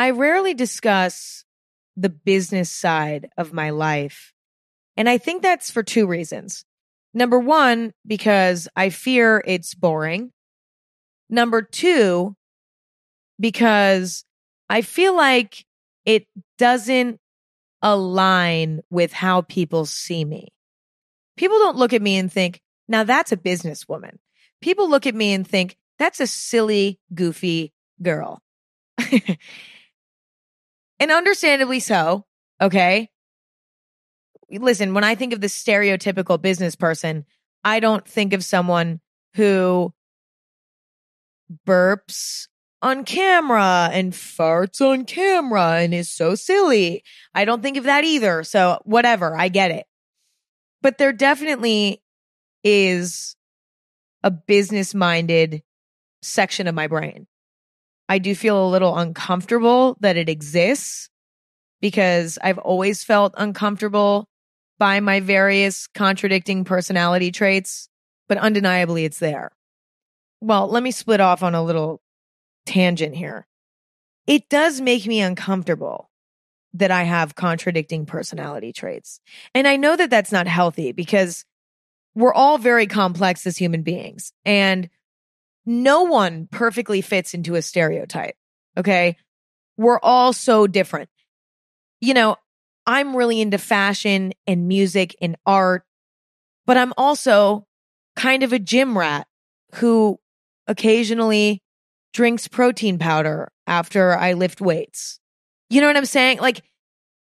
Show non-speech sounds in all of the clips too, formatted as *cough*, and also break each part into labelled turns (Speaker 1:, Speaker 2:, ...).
Speaker 1: I rarely discuss the business side of my life. And I think that's for two reasons. Number one, because I fear it's boring. Number two, because I feel like it doesn't align with how people see me. People don't look at me and think, now that's a businesswoman. People look at me and think, that's a silly, goofy girl. *laughs* and understandably so. Okay. Listen, when I think of the stereotypical business person, I don't think of someone who burps on camera and farts on camera and is so silly. I don't think of that either. So, whatever, I get it. But there definitely is a business minded section of my brain. I do feel a little uncomfortable that it exists because I've always felt uncomfortable by my various contradicting personality traits, but undeniably it's there. Well, let me split off on a little tangent here. It does make me uncomfortable that I have contradicting personality traits. And I know that that's not healthy because we're all very complex as human beings and no one perfectly fits into a stereotype. Okay. We're all so different. You know, I'm really into fashion and music and art, but I'm also kind of a gym rat who occasionally drinks protein powder after I lift weights. You know what I'm saying? Like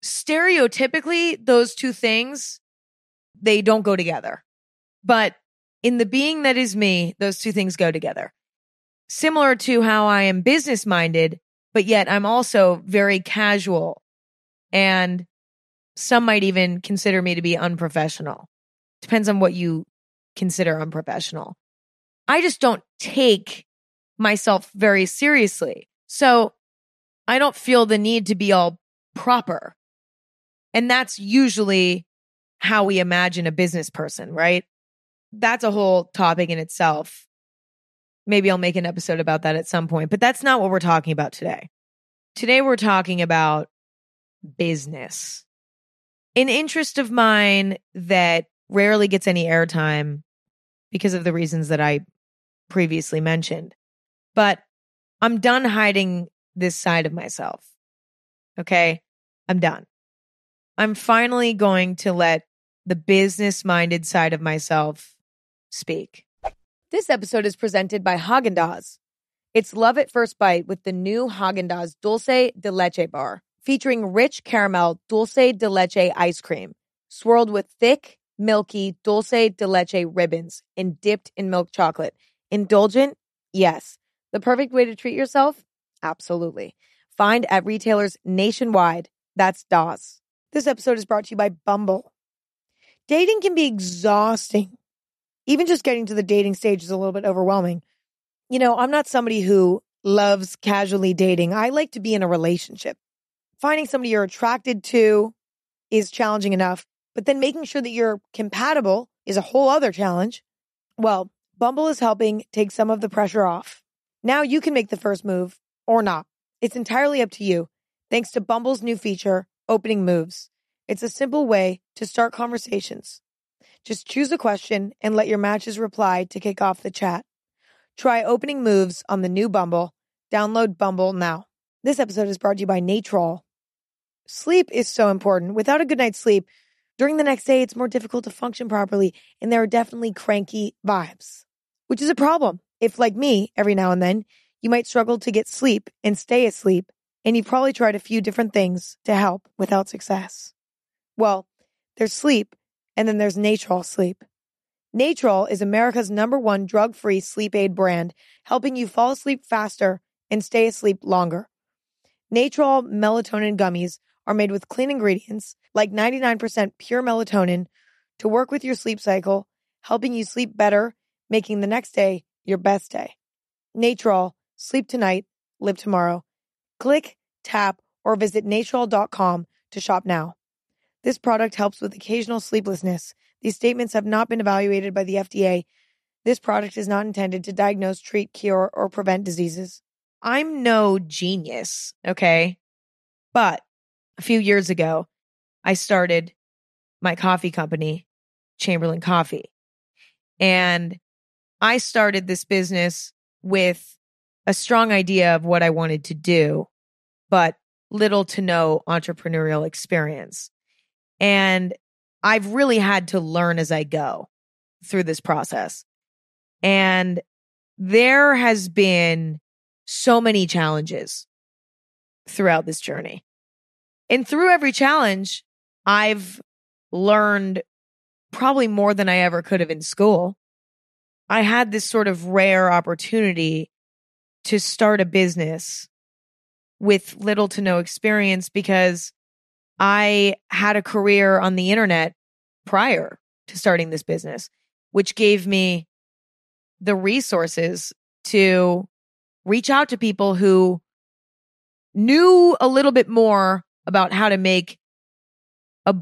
Speaker 1: stereotypically, those two things, they don't go together. But in the being that is me, those two things go together. Similar to how I am business minded, but yet I'm also very casual. And some might even consider me to be unprofessional. Depends on what you consider unprofessional. I just don't take myself very seriously. So I don't feel the need to be all proper. And that's usually how we imagine a business person, right? That's a whole topic in itself. Maybe I'll make an episode about that at some point, but that's not what we're talking about today. Today we're talking about business. An interest of mine that rarely gets any airtime because of the reasons that I previously mentioned. But I'm done hiding this side of myself. Okay. I'm done. I'm finally going to let the business minded side of myself speak. This episode is presented by Haagen Dazs. It's love at first bite with the new Haagen Dazs Dulce de Leche bar, featuring rich caramel dulce de leche ice cream, swirled with thick, milky dulce de leche ribbons and dipped in milk chocolate. Indulgent? Yes. The perfect way to treat yourself? Absolutely. Find at retailers nationwide. That's DOS. This episode is brought to you by Bumble. Dating can be exhausting. Even just getting to the dating stage is a little bit overwhelming. You know, I'm not somebody who loves casually dating. I like to be in a relationship. Finding somebody you're attracted to is challenging enough, but then making sure that you're compatible is a whole other challenge. Well, Bumble is helping take some of the pressure off. Now you can make the first move or not. It's entirely up to you. Thanks to Bumble's new feature, Opening Moves. It's a simple way to start conversations. Just choose a question and let your matches reply to kick off the chat. Try Opening Moves on the new Bumble. Download Bumble now. This episode is brought to you by Natrol. Sleep is so important. Without a good night's sleep, during the next day, it's more difficult to function properly, and there are definitely cranky vibes, which is a problem. If, like me, every now and then, you might struggle to get sleep and stay asleep, and you've probably tried a few different things to help without success. Well, there's sleep, and then there's Natrol Sleep. Natrol is America's number one drug free sleep aid brand, helping you fall asleep faster and stay asleep longer. Natrol melatonin gummies are made with clean ingredients like 99% pure melatonin to work with your sleep cycle, helping you sleep better, making the next day your best day. Natrol, sleep tonight, live tomorrow. Click, tap, or visit natrol.com to shop now. This product helps with occasional sleeplessness. These statements have not been evaluated by the FDA. This product is not intended to diagnose, treat, cure, or prevent diseases. I'm no genius, okay? But a few years ago, I started my coffee company, Chamberlain Coffee. And I started this business with a strong idea of what I wanted to do, but little to no entrepreneurial experience. And I've really had to learn as I go through this process. And there has been so many challenges throughout this journey. And through every challenge, I've learned probably more than I ever could have in school. I had this sort of rare opportunity to start a business with little to no experience because I had a career on the internet prior to starting this business, which gave me the resources to reach out to people who knew a little bit more about how to make a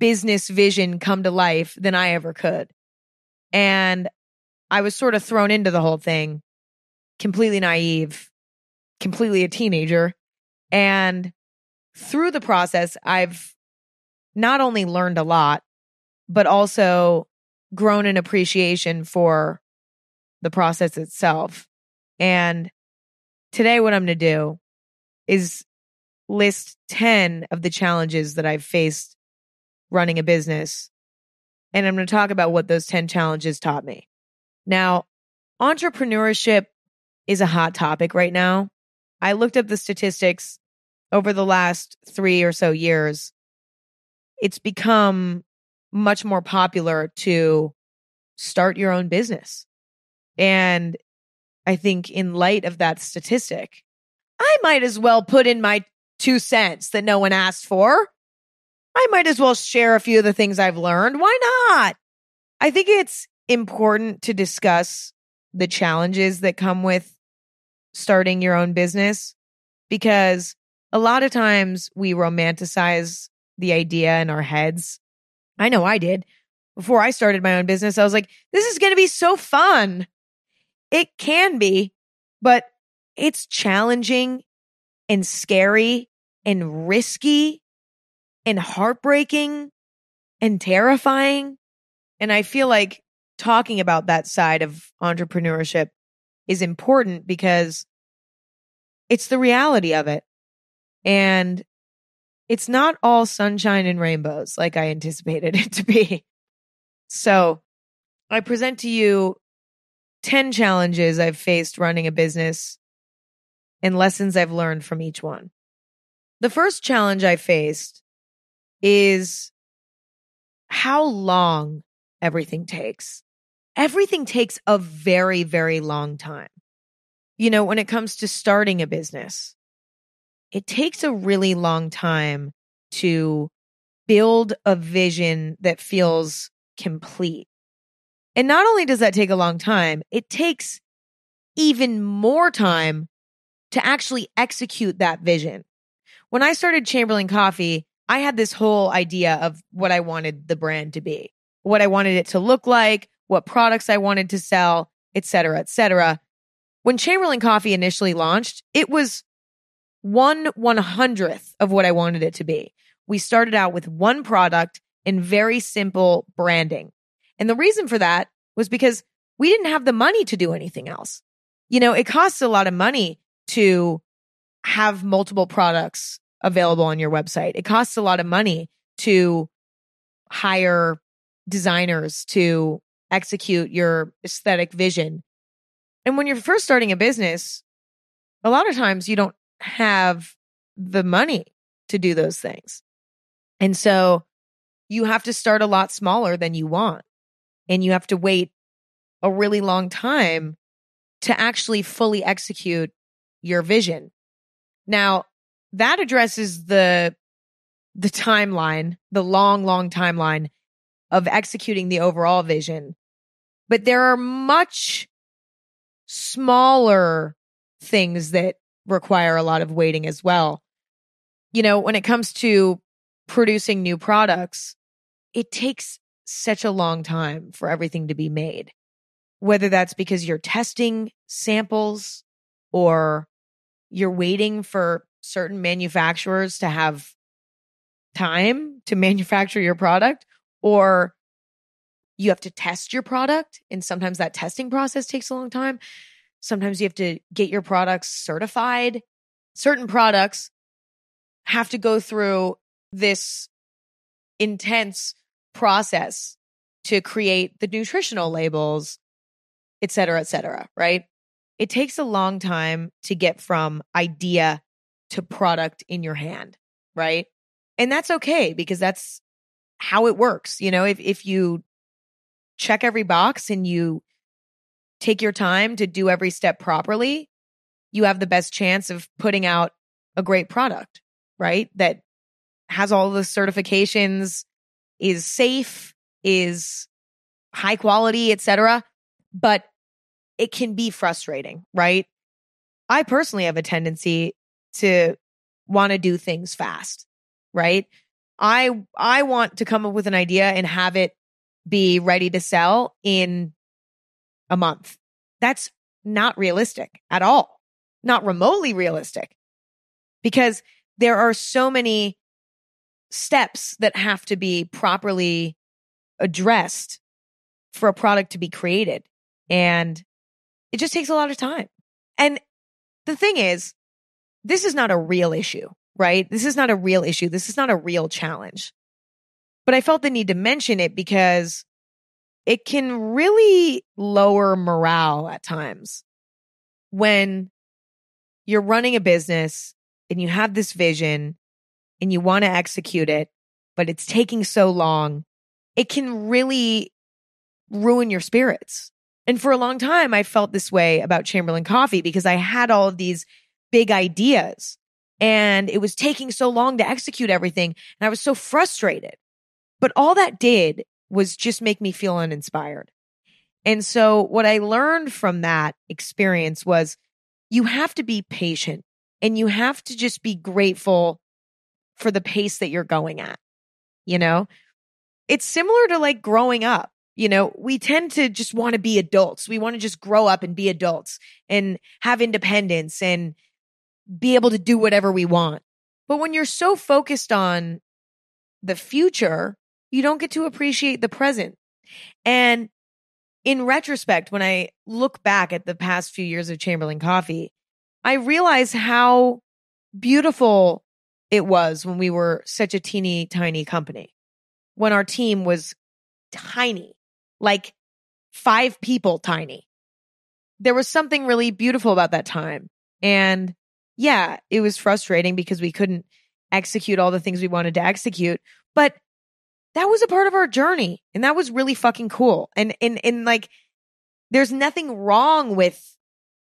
Speaker 1: business vision come to life than I ever could. And I was sort of thrown into the whole thing, completely naive, completely a teenager. And through the process, I've not only learned a lot, but also grown an appreciation for the process itself. And today, what I'm going to do is list 10 of the challenges that I've faced running a business. And I'm going to talk about what those 10 challenges taught me. Now, entrepreneurship is a hot topic right now. I looked up the statistics over the last three or so years. It's become much more popular to start your own business. And I think in light of that statistic, I might as well put in my two cents that no one asked for. I might as well share a few of the things I've learned. Why not? I think it's important to discuss the challenges that come with starting your own business because a lot of times we romanticize the idea in our heads. I know I did. Before I started my own business, I was like, this is going to be so fun. It can be, but it's challenging and scary and risky and heartbreaking and terrifying. And I feel like talking about that side of entrepreneurship is important because it's the reality of it. And it's not all sunshine and rainbows like I anticipated *laughs* it to be. So I present to you 10 challenges I've faced running a business and lessons I've learned from each one. The first challenge I faced is how long everything takes. Everything takes a very, very long time. You know, when it comes to starting a business, it takes a really long time to build a vision that feels complete. And not only does that take a long time, it takes even more time to actually execute that vision. When I started Chamberlain Coffee, I had this whole idea of what I wanted the brand to be, what I wanted it to look like, what products I wanted to sell, et cetera, et cetera. When Chamberlain Coffee initially launched, it was one one hundredth of what I wanted it to be. We started out with one product and very simple branding. And the reason for that was because we didn't have the money to do anything else. You know, it costs a lot of money to have multiple products available on your website. It costs a lot of money to hire designers to execute your aesthetic vision. And when you're first starting a business, a lot of times you don't have the money to do those things. And so you have to start a lot smaller than you want. And you have to wait a really long time to actually fully execute your vision. Now, that addresses the the timeline, the long long timeline of executing the overall vision. But there are much smaller things that require a lot of waiting as well. You know, when it comes to producing new products, it takes such a long time for everything to be made. Whether that's because you're testing samples or you're waiting for certain manufacturers to have time to *laughs* manufacture your product or you have to test your product and sometimes that testing process takes a long time sometimes you have to get your products certified certain products have to go through this intense process to create the nutritional labels et cetera et cetera right it takes a long time to get from idea to product in your hand, right? And that's okay because that's how it works. You know, if if you check every box and you take your time to do every step properly, you have the best chance of putting out a great product, right? That has all the certifications, is safe, is high quality, etc. But it can be frustrating, right? I personally have a tendency to want to do things fast, right? I I want to come up with an idea and have it be ready to sell in a month. That's not realistic at all. Not remotely realistic. Because there are so many steps that have to be properly addressed for a product to be created. And it just takes a lot of time. And the thing is, this is not a real issue, right? This is not a real issue. This is not a real challenge. But I felt the need to mention it because it can really lower morale at times when you're running a business and you have this vision and you want to execute it, but it's taking so long. It can really ruin your spirits. And for a long time, I felt this way about Chamberlain Coffee because I had all of these big ideas and it was taking so long to execute everything. And I was so frustrated. But all that did was just make me feel uninspired. And so what I learned from that experience was you have to be patient and you have to just be grateful for the pace that you're going at. You know, it's similar to like growing up you know, we tend to just want to be adults. We want to just grow up and be adults and have independence and be able to do whatever we want. But when you're so focused on the future, you don't get to appreciate the present. And in retrospect, when I look back at the past few years of Chamberlain Coffee, I realize how beautiful it was when we were such a teeny tiny company, when our team was tiny like five people tiny. There was something really beautiful about that time. And yeah, it was frustrating because we couldn't execute all the things we wanted to execute, but that was a part of our journey and that was really fucking cool. And and and like there's nothing wrong with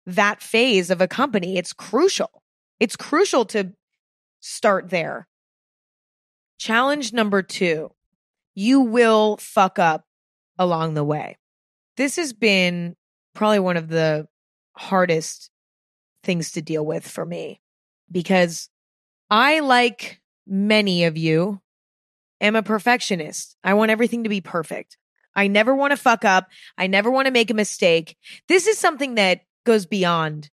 Speaker 1: that phase of a company. It's crucial. It's crucial to start there. Challenge number 2. You will fuck up along the way. This has been probably one of the hardest things to deal with for me because I, like many of you, am a perfectionist. I want everything to be perfect. I never want to fuck up. I never want to make a mistake. This is something that goes beyond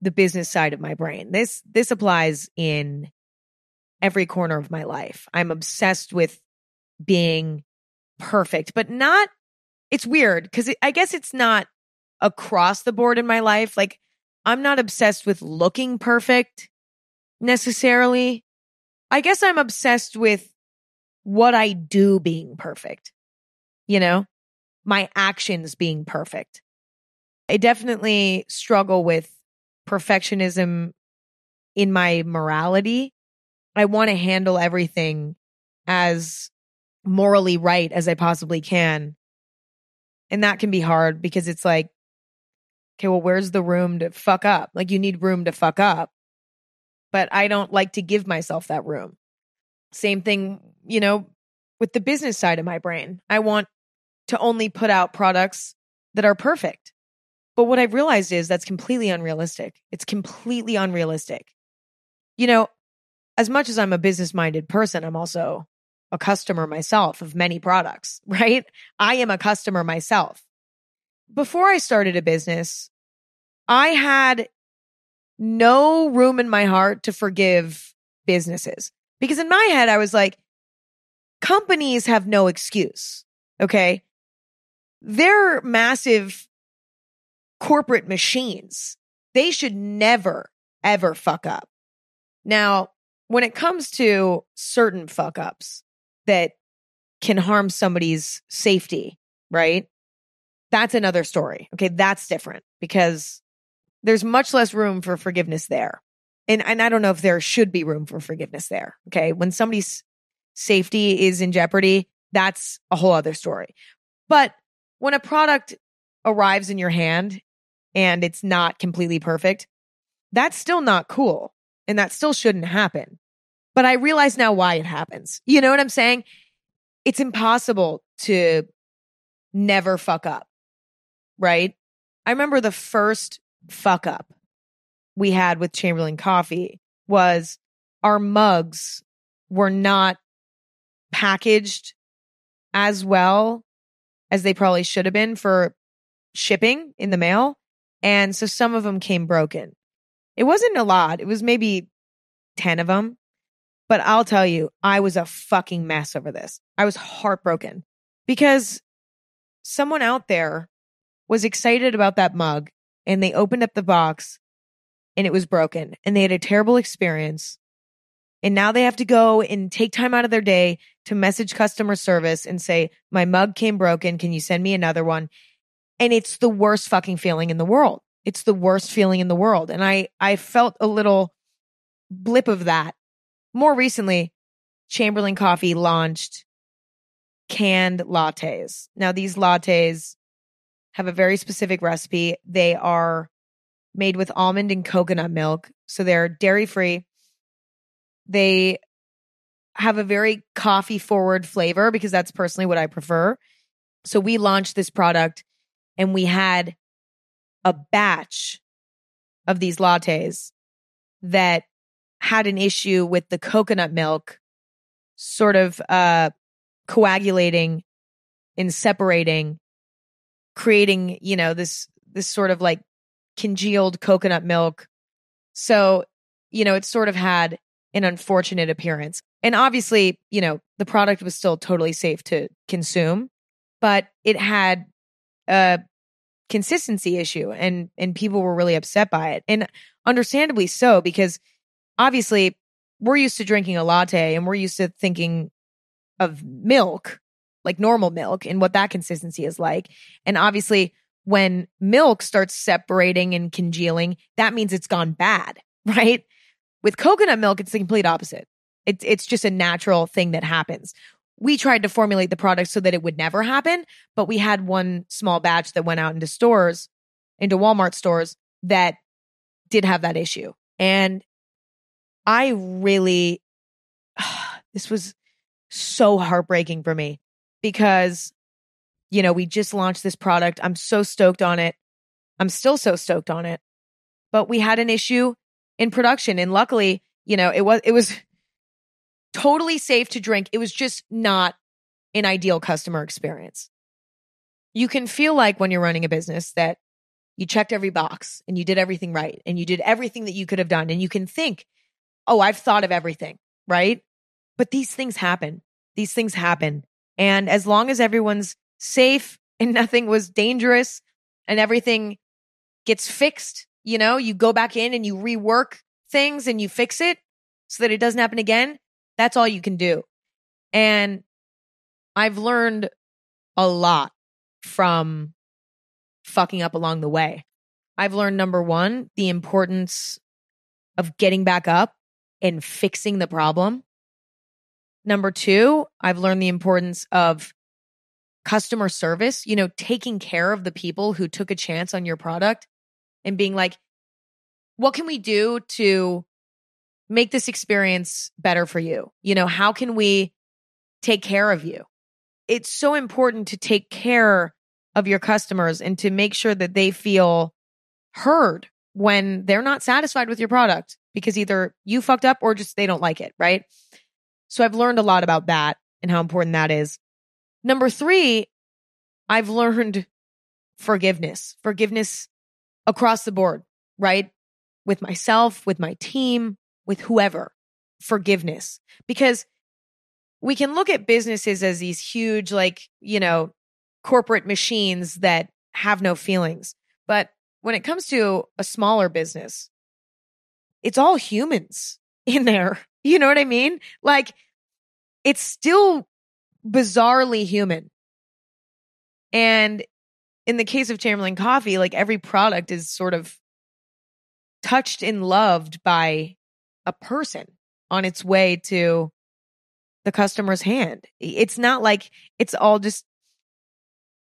Speaker 1: the business side of my brain. This this applies in every corner of my life. I'm obsessed with being perfect, but not, it's weird because it, I guess it's not across the board in my life. Like, I'm not obsessed with looking perfect necessarily. I guess I'm obsessed with what I do being perfect, you know, my actions being perfect. I definitely struggle with perfectionism in my morality. I want to handle everything as morally right as I possibly can. And that can be hard because it's like, okay, well, where's the room to fuck up? Like, you need room to fuck up. But I don't like to give myself that room. Same thing, you know, with the business side of my brain. I want to only put out products that are perfect. But what I've realized is that's completely unrealistic. It's completely unrealistic. You know, as much as I'm a business minded person, I'm also a customer myself of many products, *laughs* right? I am a customer myself. Before I started a business, I had no room in my heart to forgive businesses. Because in my head, I was like, companies have no excuse. Okay. They're massive corporate machines. They should never, ever fuck up. Now, when it comes to certain fuck ups that can harm somebody's safety, right? That's another story. Okay. That's different because there's much less room for forgiveness there. And, and I don't know if there should be room for forgiveness there. Okay. When somebody's safety is in jeopardy, that's a whole other story. But when a product arrives in your hand and it's not completely perfect, that's still not cool. And that still shouldn't happen. But I realize now why it happens. You know what I'm saying? It's impossible to never fuck up, right? I remember the first fuck up we had with Chamberlain Coffee was our mugs were not packaged as well as they probably should have been for shipping in the mail. And so some of them came broken. It wasn't a lot, it was maybe 10 of them. But I'll tell you, I was a fucking mess over this. I was heartbroken because someone out there was excited about that mug and they opened up the box and it was broken and they had a terrible experience. And now they have to go and take time out of their day to message customer service and say, my mug came broken. Can you send me another one? And it's the worst fucking feeling in the world. It's the worst feeling in the world. And I, I felt a little blip of that. More recently, Chamberlain Coffee launched canned lattes. Now, these lattes have a very specific recipe. They are made with almond and coconut milk. So they're dairy free. They have a very coffee forward flavor because that's personally what I prefer. So we launched this product and we had a batch of these lattes that had an issue with the coconut milk sort of uh coagulating and separating creating you know this this sort of like congealed coconut milk. So you know it sort of had an unfortunate appearance. And obviously you know the product was still totally safe to consume but it had a consistency issue and and people were really upset by it. And understandably so because obviously we're used to drinking a latte and we're used to thinking of milk like normal milk and what that consistency is like. And obviously when milk starts separating and congealing that means it's gone bad *laughs* right? With coconut milk it's the complete opposite. It's it's just a natural thing that happens. We tried to formulate the product so that it would never happen, but we had one small batch that went out into stores, into Walmart stores that did have that issue. And I really, *sighs* this was so heartbreaking for me because, you know, we just launched this product. I'm so stoked on it. I'm still so stoked on it. But we had an issue in production. And luckily, you know, it was, it was, *laughs* totally safe to drink. It was just not an ideal customer experience. You can feel like when you're running a business that you checked every box and you did everything right and you did everything that you could have done. And you can think, oh, I've thought of everything, right? But these things happen. These things happen. And as long as everyone's safe and *laughs* nothing was dangerous and everything gets fixed, you know, you go back in and you rework things and you fix it so that it doesn't happen again. That's all you can do. And I've learned a lot from fucking up along the way. I've learned number one, the importance of getting back up and fixing the problem. Number two, I've learned the importance of customer service, you know, taking care of the people who took a chance on your product and being like, what can we do to make this experience better for you? You know, how can we take care of you? It's so important to take care of your customers and to make sure that they feel heard when they're not satisfied with your product because either you fucked up or just they don't like it, right? So I've learned a lot about that and how important that is. Number three, I've learned forgiveness, forgiveness across the board, right? with myself, with my team, with whoever. Forgiveness. Because we can look at businesses as these huge, like, you know, corporate machines that have no feelings. But when it comes to a smaller business, it's all humans *laughs* in there. You know what I mean? Like, it's still bizarrely human. And in the case of Chamberlain Coffee, like every product is sort of touched and loved by a person on its way to the customer's hand. It's not like it's all just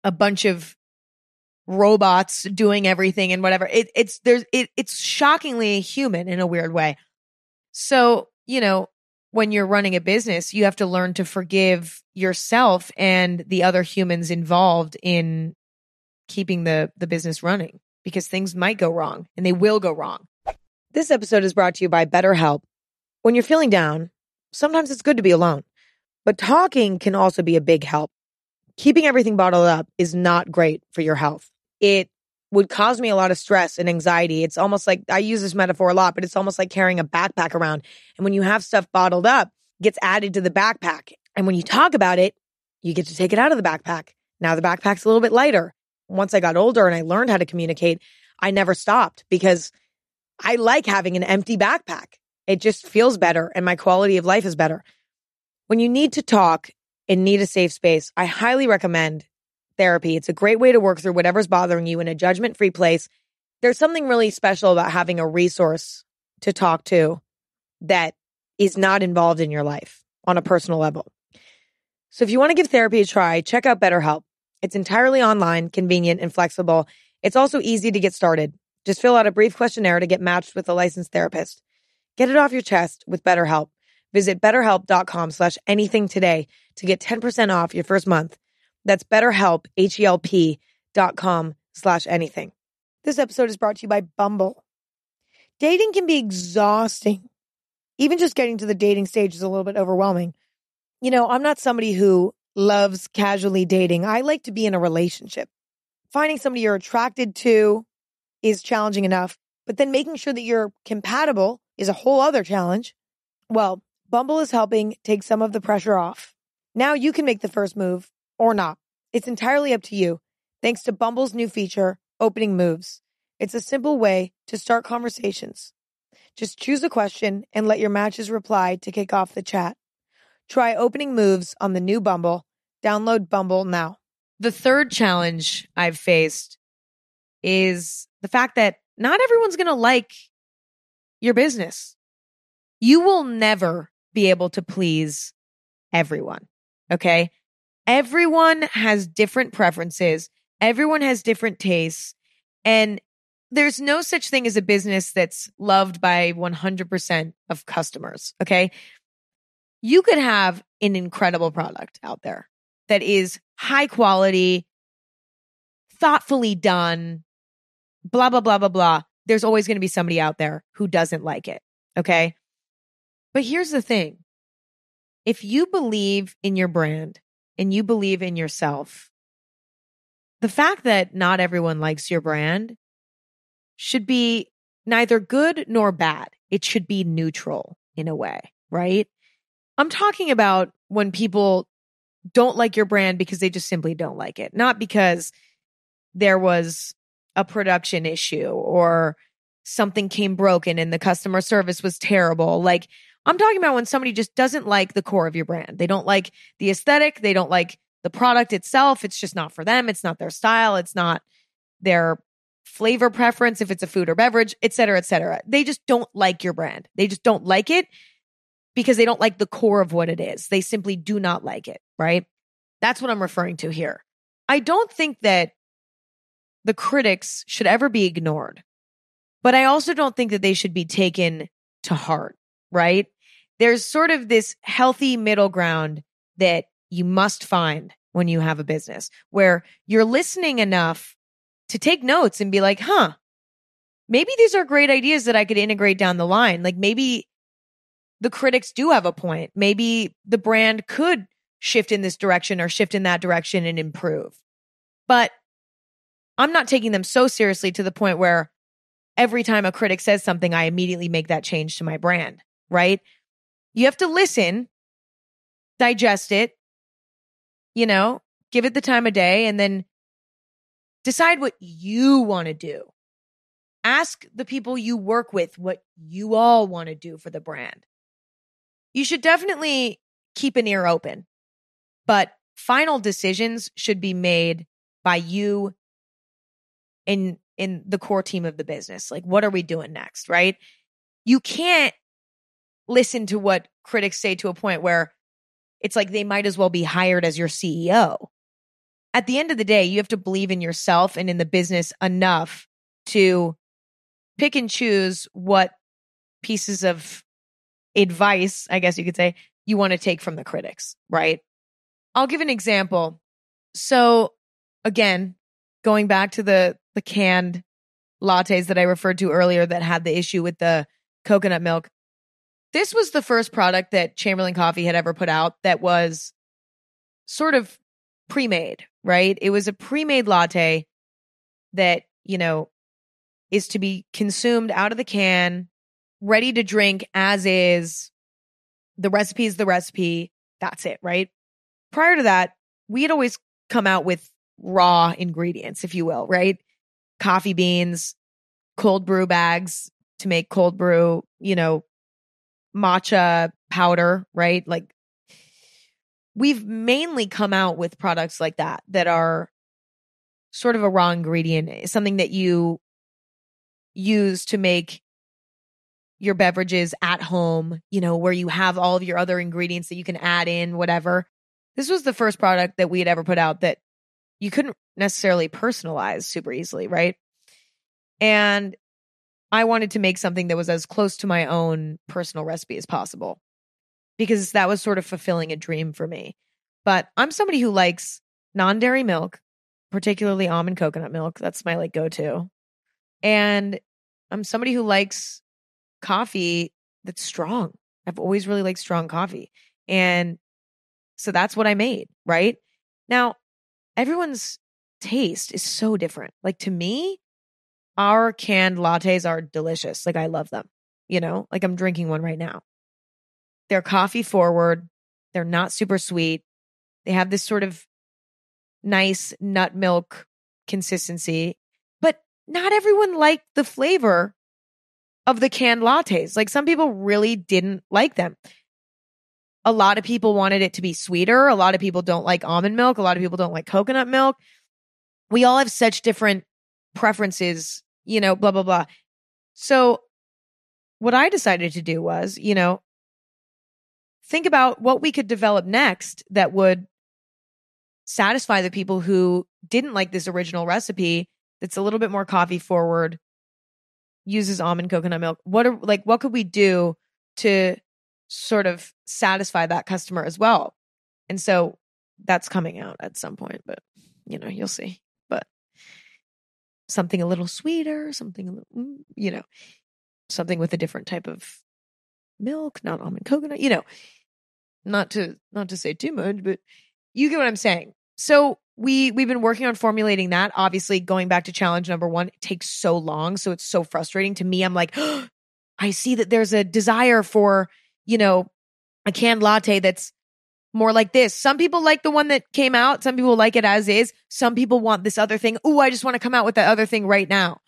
Speaker 1: a bunch of robots doing everything and whatever. It, it's there's it, it's shockingly human in a weird way. So, you know, when you're running a business, you have to learn to forgive yourself and the other humans involved in keeping the the business running because things might go wrong and they will go wrong. This episode is brought to you by BetterHelp. When you're feeling down, sometimes it's good to be alone, but talking can also be a big help. Keeping everything bottled up is not great for your health. It would cause me a lot of stress and anxiety. It's almost like I use this metaphor a lot, but it's almost like carrying a backpack around. And when you have stuff bottled up, gets added to the backpack. And when you talk about it, you get to take it out of the backpack. Now the backpack's a little bit lighter. Once I got older and I learned how to communicate, I never stopped because I like having an empty backpack. It just feels better and my quality of life is better. When you need to talk and need a safe space, I highly recommend therapy. It's a great way to work through whatever's bothering you in a judgment free place. There's something really special about having a resource to talk to that is not involved in your life on a personal level. So if you want to give therapy a try, check out BetterHelp. It's entirely online, convenient, and flexible. It's also easy to get started. Just fill out a brief questionnaire to get matched with a licensed therapist. Get it off your chest with BetterHelp. Visit betterhelp.com slash anything today to get 10% off your first month. That's betterhelp, H-E-L-P dot com slash anything. This episode is brought to you by Bumble. Dating can be exhausting. Even just getting to the dating stage is a little bit overwhelming. You know, I'm not somebody who loves casually dating. I like to be in a relationship. Finding somebody you're attracted to is challenging enough, but then making sure that you're compatible is a whole other challenge. Well, Bumble is helping take some of the pressure off. Now you can make the first move or not. It's entirely up to you. Thanks to Bumble's new feature, Opening Moves. It's a simple way to start conversations. Just choose a question and let your matches reply to kick off the chat. Try opening moves on the new Bumble. Download Bumble now. The third challenge I've faced is the fact that not everyone's going to like your business. You will never be able to please everyone. Okay. Everyone has different preferences. Everyone has different tastes. And there's no such thing as a business that's loved by 100% of customers. Okay. You could have an incredible product out there that is high quality, thoughtfully done, blah, blah, blah, blah, blah. There's always going to be somebody out there who doesn't like it. Okay. But here's the thing if you believe in your brand and you believe in yourself, the fact that not everyone likes your brand should be neither good nor bad. It should be neutral in a way, right? I'm talking about when people don't like your brand because they just simply don't like it, not because there was a production issue or something came broken and the customer service was terrible. Like, I'm talking about when somebody just doesn't like the core of your brand. They don't like the aesthetic. They don't like the product itself. It's just not for them. It's not their style. It's not their flavor preference, if it's a food or beverage, et cetera, et cetera. They just don't like your brand. They just don't like it because they don't like the core of what it is. They simply do not like it, right? That's what I'm referring to here. I don't think that the critics should ever be ignored, but I also don't think that they should be taken to heart right? There's sort of this healthy middle ground that you must find when you have a business where you're listening enough to take notes and be like, huh, maybe these are great ideas that I could integrate down the line. Like maybe the critics do have a point. Maybe the brand could shift in this direction or shift in that direction and improve. But I'm not taking them so seriously to the point where every time a critic says something, I immediately make that change to my brand, right? You have to listen, digest it, you know, give it the time of day, and then decide what you want to do. Ask the people you work with what you all want to do for the brand. You should definitely keep an ear open, but final decisions should be made by you in in the core team of the business. Like what are we doing next, right? You can't listen to what critics say to a point where it's like they might as well be hired as your CEO. At the end of the day, you have to believe in yourself and in the business enough to pick and choose what pieces of advice, I guess you could say, you want to take from the critics, right? I'll give an example. So again, going back to the the canned lattes that I referred to earlier that had the issue with the coconut milk. This was the first product that Chamberlain Coffee had ever put out that was sort of pre-made, right? It was a pre-made latte that, you know, is to be consumed out of the can, ready to drink as is. The recipe is the recipe. That's it, right? Prior to that, we had always come out with raw ingredients, if you will, right? Coffee beans, cold brew bags to make cold brew, you know, matcha powder, right? Like we've mainly come out with products like that that are sort of a raw ingredient, something that you use to make your beverages at home, you know, where you have all of your other ingredients that you can add in, whatever. This was the first product that we had ever put out that you couldn't necessarily personalize super easily, right? And I wanted to make something that was as close to my own personal recipe as possible because that was sort of fulfilling a dream for me. But I'm somebody who likes non dairy milk, particularly almond coconut milk. That's my like go to. And I'm somebody who likes coffee that's strong. I've always really liked strong coffee. And so that's what I made, right? Now, everyone's taste is so different. Like to me, our canned lattes are delicious. Like I love them. You know, like I'm drinking one right now. They're coffee forward. They're not super sweet. They have this sort of nice nut milk consistency, but not everyone liked the flavor of the canned lattes. Like some people really didn't like them. A lot of people wanted it to be sweeter. A lot of people don't like almond milk. A lot of people don't like coconut milk. We all have such different preferences, you know, blah, blah, blah. So what I decided to do was, you know, think about what we could develop next that would satisfy the people who didn't like this original recipe that's a little bit more coffee forward uses almond coconut milk what are like what could we do to sort of satisfy that customer as well. And so that's coming out at some point, but you know, you'll see. Something a little sweeter, something mm, you know, something with a different type of milk, not almond coconut, you know, not to not to say too much, but you get what I'm saying. So we we've been working on formulating that. Obviously, going back to challenge number one, it takes so long, so it's so frustrating to me. I'm like, oh, *gasps* I see that there's a desire for you know, a canned latte that's more like this. Some people like the one that came out. Some people like it as is. Some people want this other thing. Oh, I just want to come out with that other thing right now.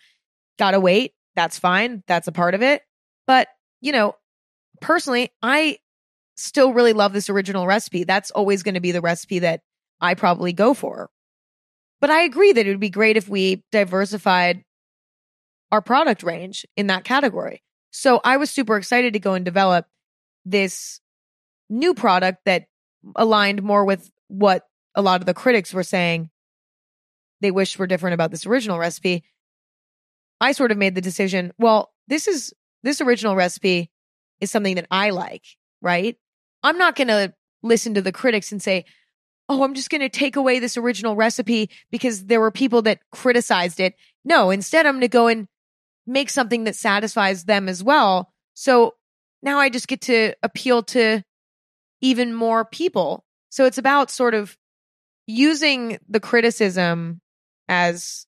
Speaker 1: Gotta wait. That's fine. That's a part of it. But, you know, personally, I still really love this original recipe. That's always going to be the recipe that I probably go for. But I agree that it would be great if we diversified our product range in that category. So I was super excited to go and develop this new product that aligned more with what a lot of the critics were saying they wished were different about this original recipe. I sort of made the decision, well, this is this original recipe is something that I like, right? I'm not going to listen to the critics and say, "Oh, I'm just going to take away this original recipe because there were people that criticized it." No, instead I'm going to go and make something that satisfies them as well. So now I just get to appeal to even more people. So it's about sort of using the criticism as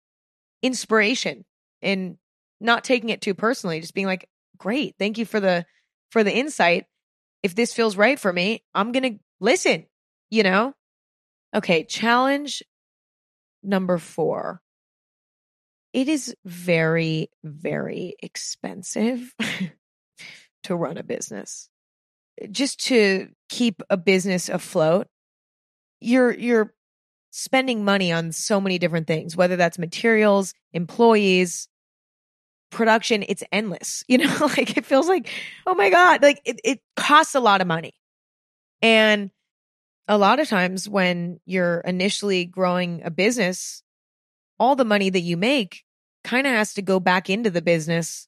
Speaker 1: inspiration and not taking it too personally, just being like, great, thank you for the for the insight. If this feels right for me, I'm gonna listen, you know? Okay, challenge number four. It is very, very expensive *laughs* to run a business. Just to keep a business afloat, you're you're spending money on so many different things, whether that's materials, employees, production, it's endless. *laughs* You know, like it feels like, oh my God, like it, it costs a lot of money. And a lot of times when you're initially growing a business, all the money that you make kind of has to go back into the business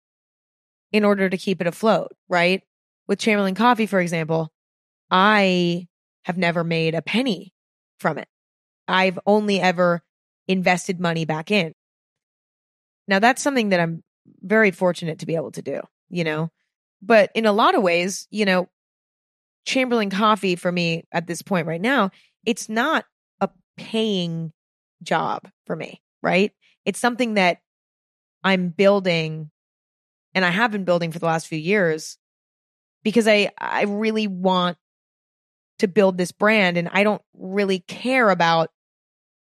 Speaker 1: in order to keep it afloat, right? With Chamberlain Coffee, for example, I have never made a penny from it. I've only ever invested money back in. Now that's something that I'm very fortunate to be able to do, you know, but in a lot of ways, you know, Chamberlain Coffee for me at this point right now, it's not a paying job for me, right? It's something that I'm building and I have been building for the last few years because I I really want to build this brand and I don't really care about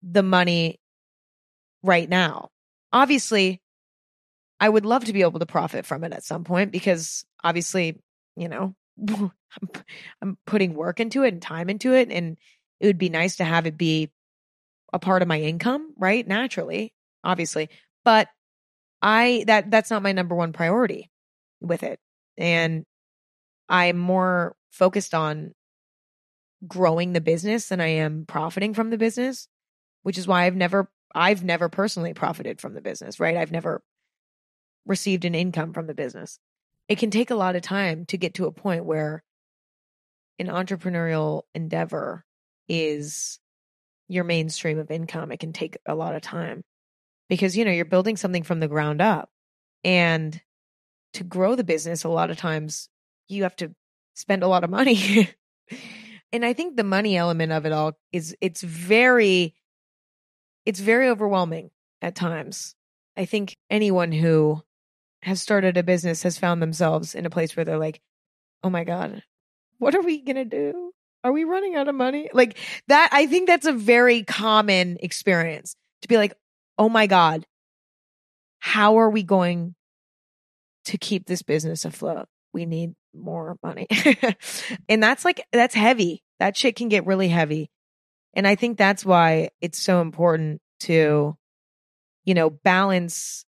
Speaker 1: the money right now. Obviously, I would love to be able to profit from it at some point because obviously, you know, *laughs* I'm, putting work into it and time into it. And it would be nice to have it be a part of my income, right? Naturally, obviously. But I, that, that's not my number one priority with it. And I'm more focused on growing the business than I am profiting from the business, which is why I've never, I've never personally profited from the business, right? I've never received an income from the business. It can take a lot of time to get to a point where an entrepreneurial endeavor is your mainstream of income. It can take a lot of time because, you know, you're building something from the ground up. And to grow the business, a lot of times you have to spend a lot of money. *laughs* and I think the money element of it all is it's very it's very overwhelming at times. I think anyone who has started a business has found themselves in a place where they're like, "Oh my god, what are we going to do? Are we running out of money?" Like that I think that's a very common experience to be like, "Oh my god, how are we going to keep this business afloat? We need more money." *laughs* and that's like that's heavy. That shit can get really heavy. And I think that's why it's so important to you know, balance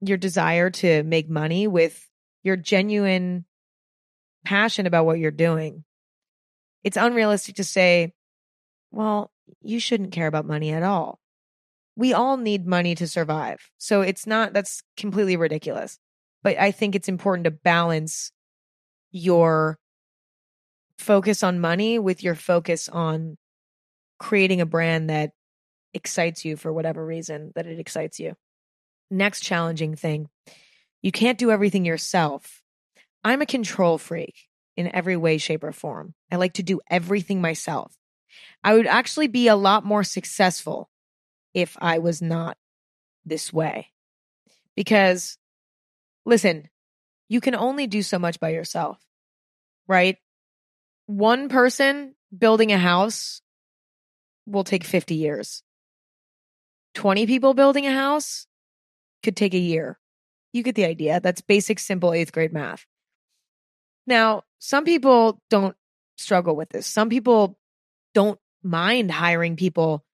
Speaker 1: your desire to make money with your genuine passion about what you're doing. It's unrealistic to say, well, you shouldn't care about money at all. We all need money to survive. So it's not, that's completely ridiculous. But I think it's important to balance your focus on money with your focus on creating a brand that excites you for whatever reason that it excites you. Next challenging thing you can't do everything yourself. I'm a control freak in every way, shape, or form. I like to do everything myself. I would actually be a lot more successful if I was not this way. Because, listen, you can only do so much by yourself, right? One person building a house will take 50 years. 20 people building a house could take a year. You get the idea. That's basic, simple eighth grade math. Now, some people don't struggle with this. Some people don't mind hiring people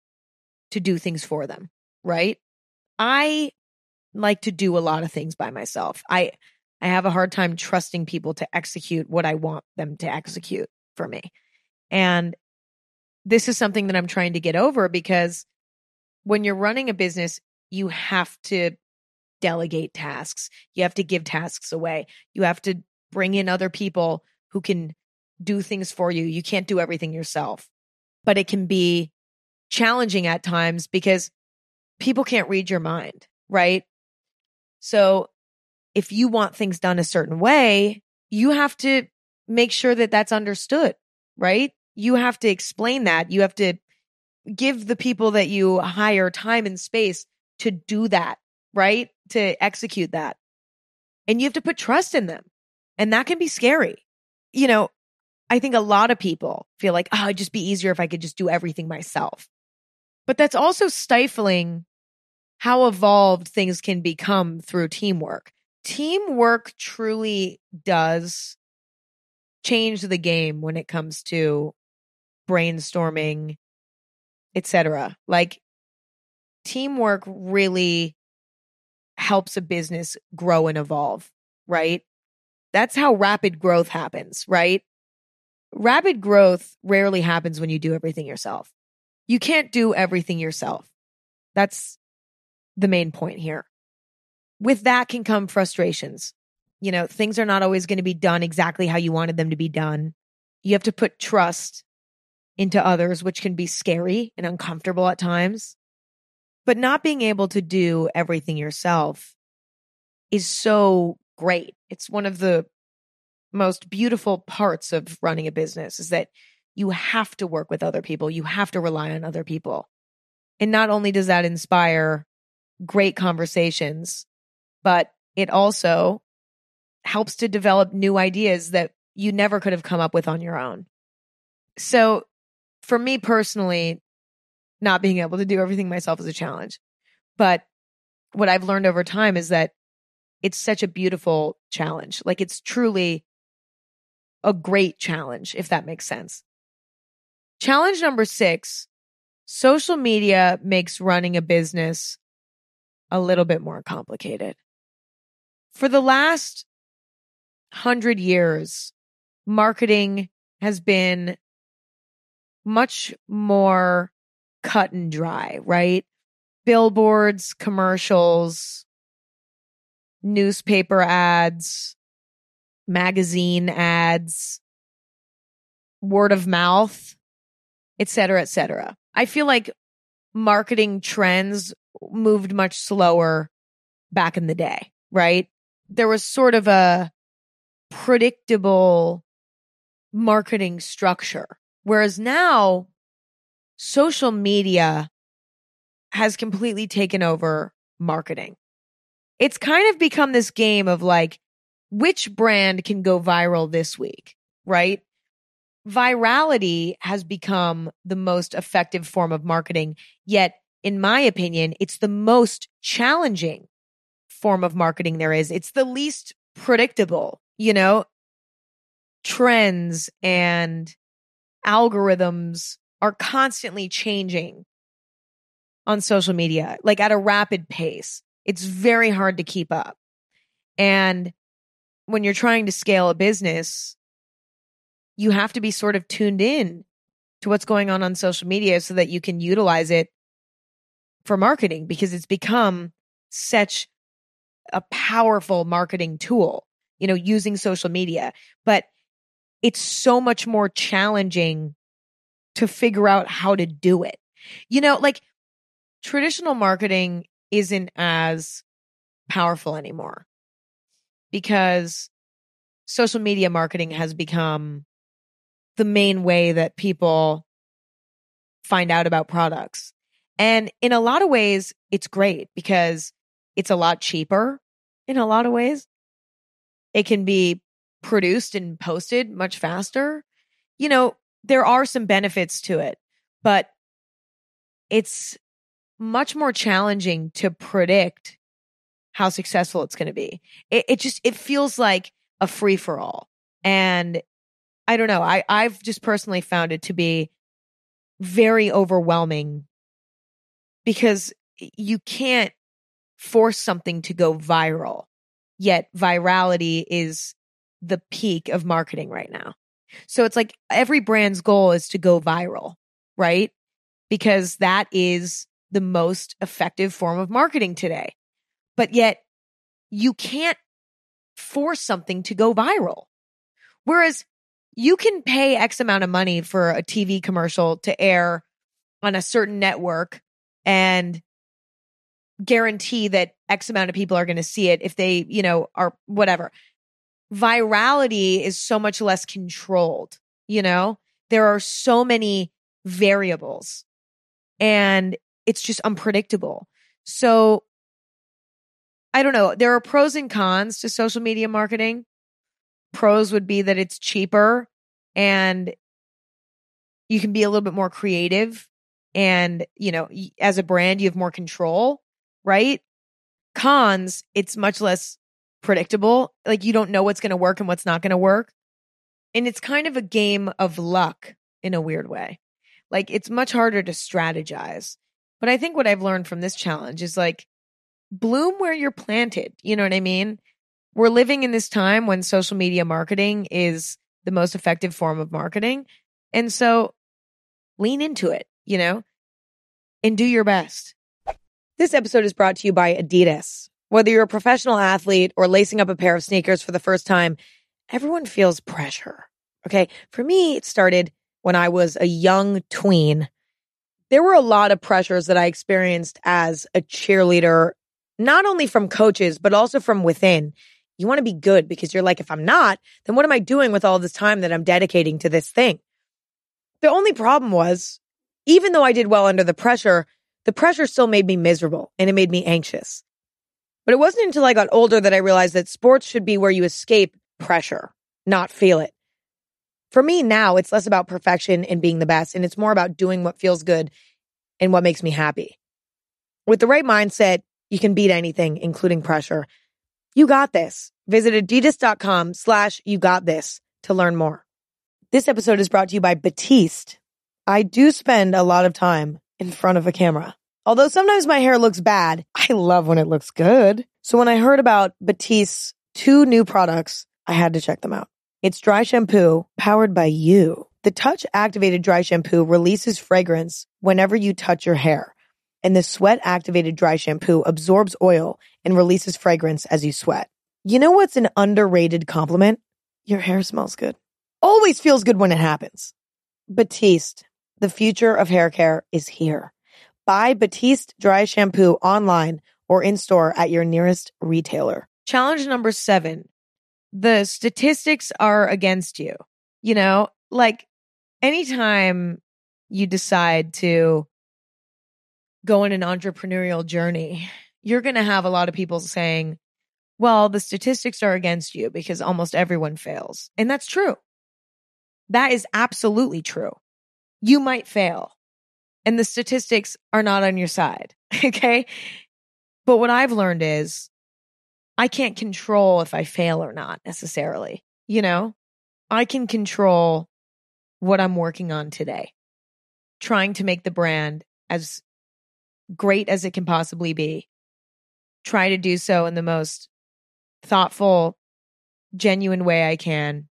Speaker 1: to do things for them, right? I like to do a lot of things by myself. I I have a hard time trusting people to execute what I want them to execute for me. And this is something that I'm trying to get over because when you're running a business, you have to delegate tasks. You have to give tasks away. You have to bring in other people who can do things for you. You can't do everything yourself. But it can be challenging at times because people can't read your mind, right? So if you want things done a certain way, you have to make sure that that's understood, right? You have to explain that. You have to give the people that you hire time and space to do that right? To execute that. And you have to put trust in them. And that can be scary. You know, I think a lot of people feel like, oh, it'd just be easier if I could just do everything myself. But that's also stifling how evolved things can become through teamwork. Teamwork truly does change the game when it comes to brainstorming, etc. Like teamwork really helps a business grow and evolve, right? That's how rapid growth happens, right? Rapid growth rarely happens when you do everything yourself. You can't do everything yourself. That's the main point here. With that can come frustrations. You know, things are not always going to be done exactly how you wanted them to be done. You have to put trust into others, which can be scary and uncomfortable at times. But not being able to do everything yourself is so great. It's one of the most beautiful parts of running a business is that you have to work with other people. You have to rely on other people. And not only does that inspire great conversations, but it also helps to develop new ideas that you never could have come up with on your own. So for me personally, not being able to do everything myself is a challenge. But what I've learned over time is that it's such a beautiful challenge. Like it's truly a great challenge, if that makes sense. Challenge number six social media makes running a business a little bit more complicated. For the last hundred years, marketing has been much more cut and dry, right? Billboards, commercials, newspaper ads, magazine ads, word of mouth, et cetera, et cetera. I feel like marketing trends moved much slower back in the day, right? There was sort of a predictable marketing structure. Whereas now social media has completely taken over marketing. It's kind of become this game of like, which brand can go viral this week, right? Virality has become the most effective form of marketing. Yet, in my opinion, it's the most challenging form of marketing there is. It's the least predictable, you know? Trends and algorithms are constantly changing on social media, like at a rapid pace. It's very hard to keep up. And when you're trying to scale a business, you have to be sort of tuned in to what's going on on social media so that you can utilize it for marketing because it's become such a powerful marketing tool, you know, using social media. But it's so much more challenging to figure out how to do it. You know, like traditional marketing isn't as powerful anymore because social media marketing has become the main way that people find out about products. And in a lot of ways, it's great because it's a lot cheaper in a lot of ways. It can be produced and posted much faster. You know, there are some benefits to it, but it's much more challenging to predict how successful it's going to be. It, it just it feels like a free for all, and I don't know. I I've just personally found it to be very overwhelming because you can't force something to go viral. Yet virality is the peak of marketing right now. So it's like every brand's goal is to go viral, right? Because that is the most effective form of marketing today. But yet you can't force something to go viral. Whereas you can pay X amount of money for a TV commercial to air on a certain network and guarantee that X amount of people are going to see it if they, you know, are whatever virality is so much less controlled, you know? There are so many variables and it's just unpredictable. So I don't know. There are pros and cons to social media marketing. Pros would be that it's cheaper and you can be a little bit more creative. And, you know, as a brand, you have more control, right? Cons, it's much less predictable. Like you don't know what's going to work and what's not going to work. And it's kind of a game of luck in a weird way. Like it's much harder to strategize. But I think what I've learned from this challenge is like bloom where you're planted. You know what I mean? We're living in this time when social media marketing is the most effective form of marketing. And so lean into it, you know, and do your best. This episode is brought to you by Adidas. Whether you're a professional athlete or lacing up a pair of sneakers for the first time, everyone feels pressure. Okay. For me, it started when I was a young tween. There were a lot of pressures that I experienced as a cheerleader, not only from coaches, but also from within. You want to be good because you're like, if I'm not, then what am I doing with all this time that I'm dedicating to this thing? The only problem was, even though I did well under the pressure, the pressure still made me miserable and it made me anxious. But it wasn't until I got older that I realized that sports should be where you escape pressure, not feel it. For me now, it's less about perfection and being the best, and it's more about doing what feels good and what makes me happy. With the right mindset, you can beat anything, including pressure. You got this. Visit adidas.com slash you got this to learn more. This episode is brought to you by Batiste. I do spend a lot of time in front of a camera. Although sometimes my hair looks bad, I love when it looks good. So when I heard about Batiste's two new products, I had to check them out. It's dry shampoo powered by you. The touch activated dry shampoo releases fragrance whenever you touch your hair. And the sweat activated dry shampoo absorbs oil and releases fragrance as you sweat. You know what's an underrated compliment? Your hair smells good. Always feels good when it happens. Batiste, the future of hair care is here. Buy Batiste dry shampoo online or in store at your nearest retailer. Challenge number seven. The statistics are against you. You know, like anytime you decide to go on an entrepreneurial journey, you're going to have a lot of people saying, well, the statistics are against you because almost everyone fails. And that's true. That is absolutely true. You might fail and the statistics are not on your side. *laughs* Okay. But what I've learned is I can't control if I fail or not necessarily. You know, I can control what I'm working on today, trying to make the brand as great as it can possibly be. Try to do so in the most thoughtful, genuine way I can.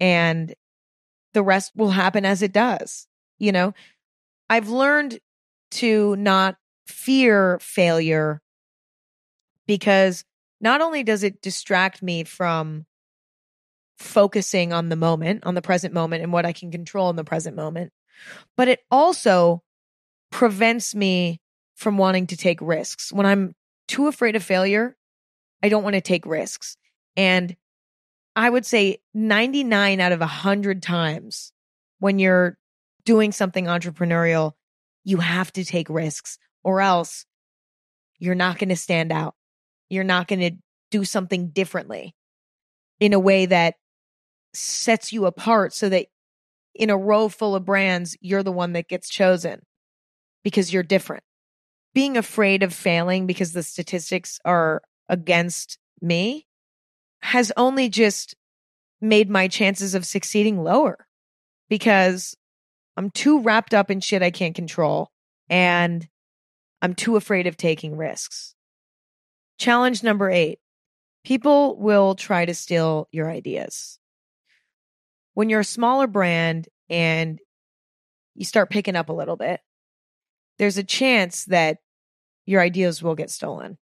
Speaker 1: And the rest will happen as it does. You know, I've learned to not fear failure because not only does it distract me from focusing on the moment, on the present moment and what I can control in the present moment, but it also prevents me from wanting to take risks. When I'm too afraid of failure, I don't want to take risks. And I would say 99 out of 100 times when you're doing something entrepreneurial, you have to take risks or else you're not going to stand out. You're not going to do something differently in a way that sets you apart so that in a row full of brands, you're the one that gets chosen because you're different. Being afraid of failing because the statistics are against me has only just made my chances of succeeding lower because I'm too wrapped up in shit I can't control and I'm too afraid of taking risks. Challenge number eight people will try to steal your ideas. When you're a smaller brand and you start picking up a little bit, there's a chance that your ideas will get stolen.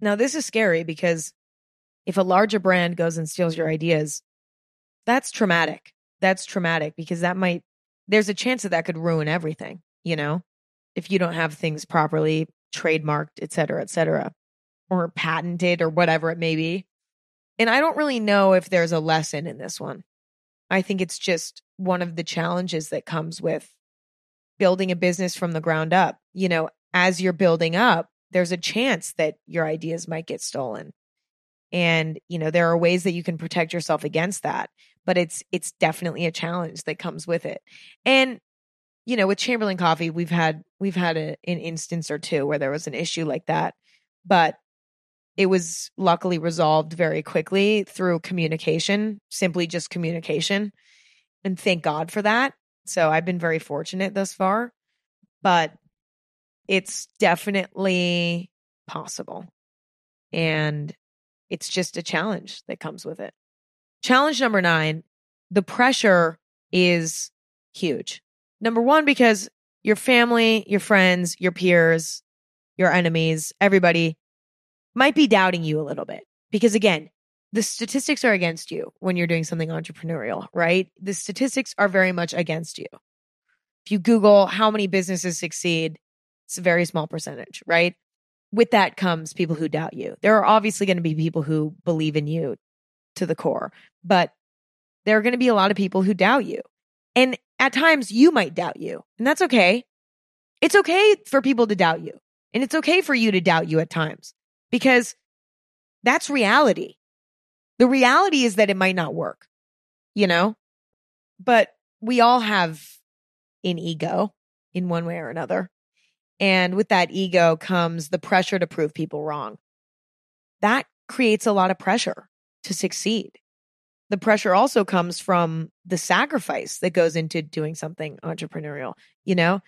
Speaker 1: Now, this is scary because if a larger brand goes and steals your ideas, that's traumatic. That's traumatic because that might there's a chance that that could ruin everything, you know, if you don't have things properly trademarked, et cetera, et cetera, or patented or whatever it may be. And I don't really know if there's a lesson in this one. I think it's just one of the challenges that comes with building a business from the ground up. You know, as you're building up, there's a chance that your ideas might get stolen. And, you know, there are ways that you can protect yourself against that, but it's it's definitely a challenge that comes with it. And you know, with Chamberlain Coffee, we've had we've had a, an instance or two where there was an issue like that, but it was luckily resolved very quickly through communication, simply just communication. And thank God for that. So I've been very fortunate thus far, but it's definitely possible. And it's just a challenge that comes with it. Challenge number nine the pressure is huge. Number one, because your family, your friends, your peers, your enemies, everybody might be doubting you a little bit. Because again, the statistics are against you when you're doing something entrepreneurial, right? The statistics are very much against you. If you Google how many businesses succeed, it's a very small percentage, right? With that comes people who doubt you. There are obviously going to be people who believe in you to the core, but there are going to be a lot of people who doubt you. And at times you might doubt you, and that's okay. It's okay for people to doubt you, and it's okay for you to doubt you at times because that's reality. The reality is that it might not work, you know? But we all have an ego in one way or another. And with that ego comes the pressure to prove people wrong. That creates a lot of pressure to succeed the pressure also comes from the sacrifice that goes into doing something entrepreneurial. You know,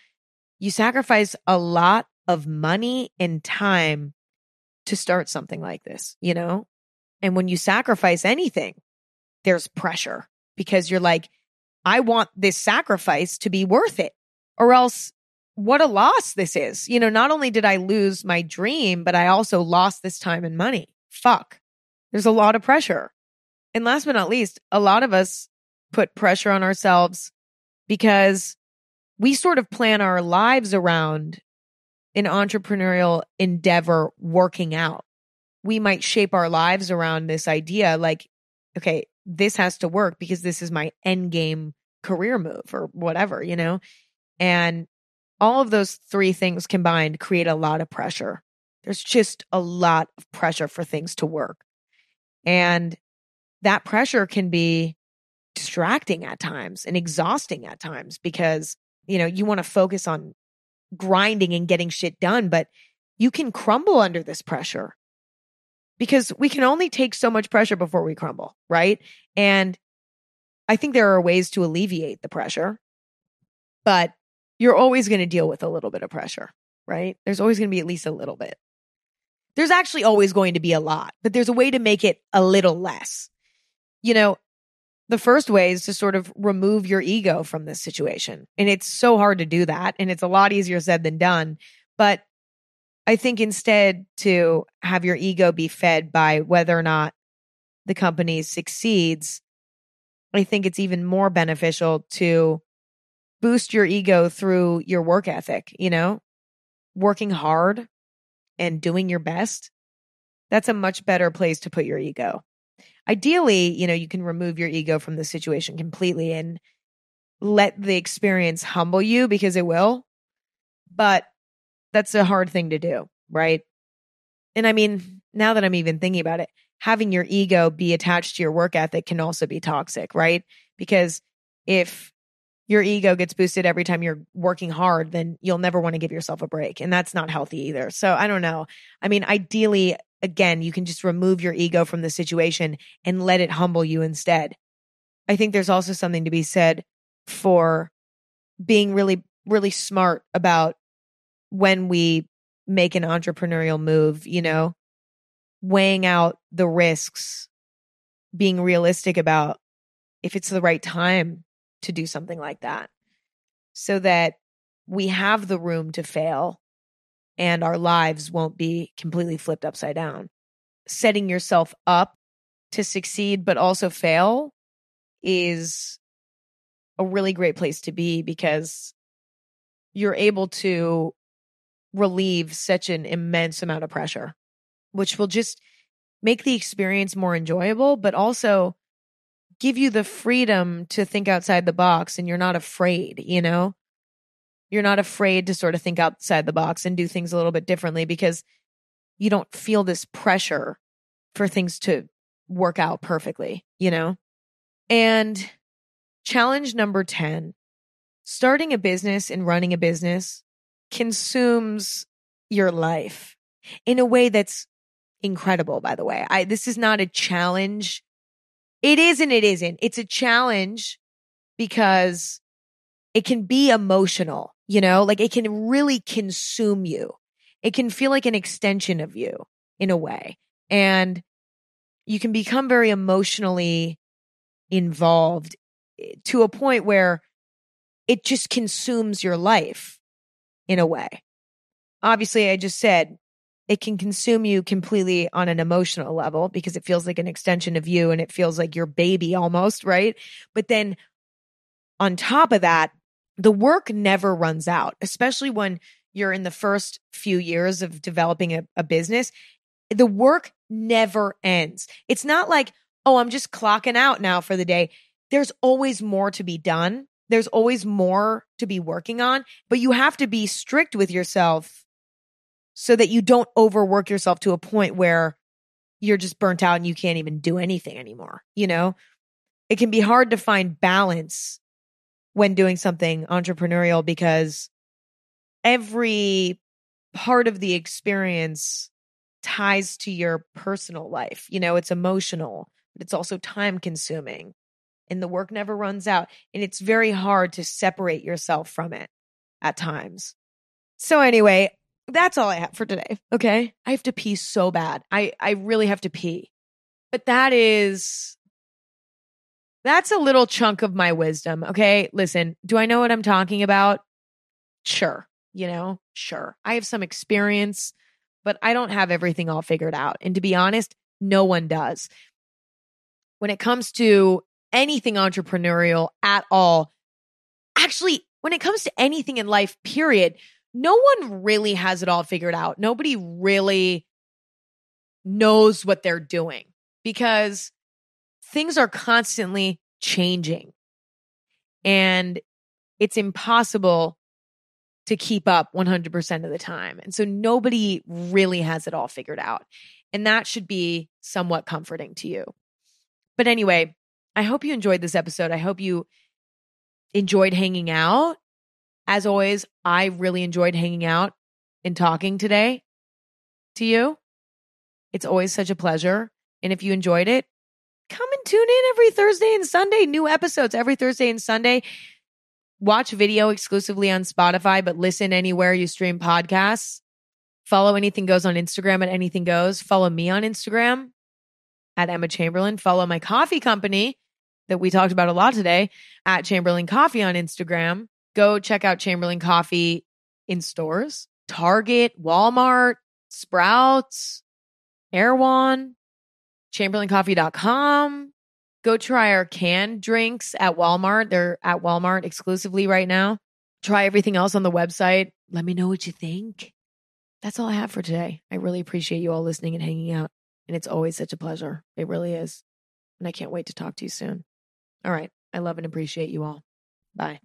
Speaker 1: you sacrifice a lot of money and time to start something like this, you know? And when you sacrifice anything, there's pressure because you're like, I want this sacrifice to be worth it, or else what a loss this is. You know, not only did I lose my dream, but I also lost this time and money. Fuck. There's a lot of pressure. And last but not least, a lot of us put pressure on ourselves because we sort of plan our lives around an entrepreneurial endeavor working out. We might shape our lives around this idea like, okay, this has to work because this is my end game career move or whatever, you know? And all of those three things combined create a lot of pressure. There's just a lot of pressure for things to work. And that pressure can be distracting at times and exhausting at times because, you know, you want to focus on grinding and getting shit done, but you can crumble under this pressure because we can only take so much pressure before we crumble, right? And I think there are ways to alleviate the pressure, but you're always going to deal with a little bit of pressure, right? There's always going to be at least a little bit. There's actually always going to be a lot, but there's a way to make it a little less you know, the first way is to sort of remove your ego from this situation. And it's so hard to do that. And it's a lot easier said than done. But I think instead to have your ego be fed by whether or not the company succeeds, I think it's even more beneficial to boost your ego through your work ethic, you know, working hard and doing your best. That's a much better place to put your ego ideally, you know, you can remove your ego from the situation completely and let the experience humble you because it will. But that's a hard thing to do, right? And I mean, now that I'm even thinking about it, having your ego be attached to your work ethic can also be toxic, right? Because if your ego gets boosted every time you're working hard, then you'll never want to give yourself a break. And that's not healthy either. So I don't know. I mean, ideally, again, you can just remove your ego from the situation and let it humble you instead. I think there's also something to be said for being really, really smart about when we make an entrepreneurial move, you know, weighing out the risks, being realistic about if it's the right time to do something like that so that we have the room to fail and our lives won't be completely flipped upside down. Setting yourself up to succeed but also fail is a really great place to be because you're able to relieve such an immense amount of pressure, which will just make the experience more enjoyable, but also give you the freedom to think outside the box and you're not afraid, you know? You're not afraid to sort of think outside the box and do things a little bit differently because you don't feel this pressure for things to work out perfectly, you know? And challenge number 10 starting a business and running a business consumes your life in a way that's incredible, by the way. I, this is not a challenge. It is and it isn't. It's a challenge because it can be emotional, you know, like it can really consume you. It can feel like an extension of you in a way. And you can become very emotionally involved eh, to a point where it just consumes your life in a way. Obviously, I just said it can consume you completely on an emotional level because it feels like an extension of you and it feels like your baby almost, right? But then on top of that, the work never runs out, especially when you're in the first few years of developing a, a business. The work never ends. It's not like, oh, I'm just clocking out now for the day. There's always more to be done. There's always more to be working on, but you have to be strict with yourself so that you don't overwork yourself to a point where you're just burnt out and you can't even do anything anymore. You know, it can be hard to find balance when doing something entrepreneurial because every part of the experience ties to your personal life. You know, it's emotional, but it's also time consuming and the work never runs out. And it's very hard to separate yourself from it at times. So, anyway, that's all I have for today. Okay. I have to pee so bad. I, I really have to pee. But that is that's a little chunk of my wisdom. Okay. Listen, do I know what I'm talking about? Sure. You know, sure. I have some experience, but I don't have everything all figured out. And to be honest, no one does. When it comes to anything entrepreneurial at all, actually, when it comes to anything in life, period, no one really has it all figured out. Nobody really knows what they're doing because things are constantly changing and it's impossible to keep up 100% of the time. And so nobody really has it all figured out. And that should be somewhat comforting to you. But anyway, I hope you enjoyed this episode. I hope you enjoyed hanging out. As always, I really enjoyed hanging out and talking today to you. It's always such a pleasure. And if you enjoyed it, come and tune in every Thursday and Sunday. New episodes every Thursday and Sunday. Watch video exclusively on Spotify, but listen anywhere you stream podcasts. Follow Anything Goes on Instagram at Anything Goes. Follow me on Instagram at Emma Chamberlain. Follow my coffee company that we talked about a lot today at Chamberlain Coffee on Instagram. Go check out Chamberlain Coffee in stores, Target, Walmart, Sprouts, Erewhon, chamberlaincoffee.com. Go try our canned drinks at Walmart. They're at Walmart exclusively right now. Try everything else on the website. Let me know what you think. That's all I have for today. I really appreciate you all listening and hanging out. And it's always such a pleasure. It really is. And I can't wait to talk to you soon. All right. I love and appreciate you all. Bye.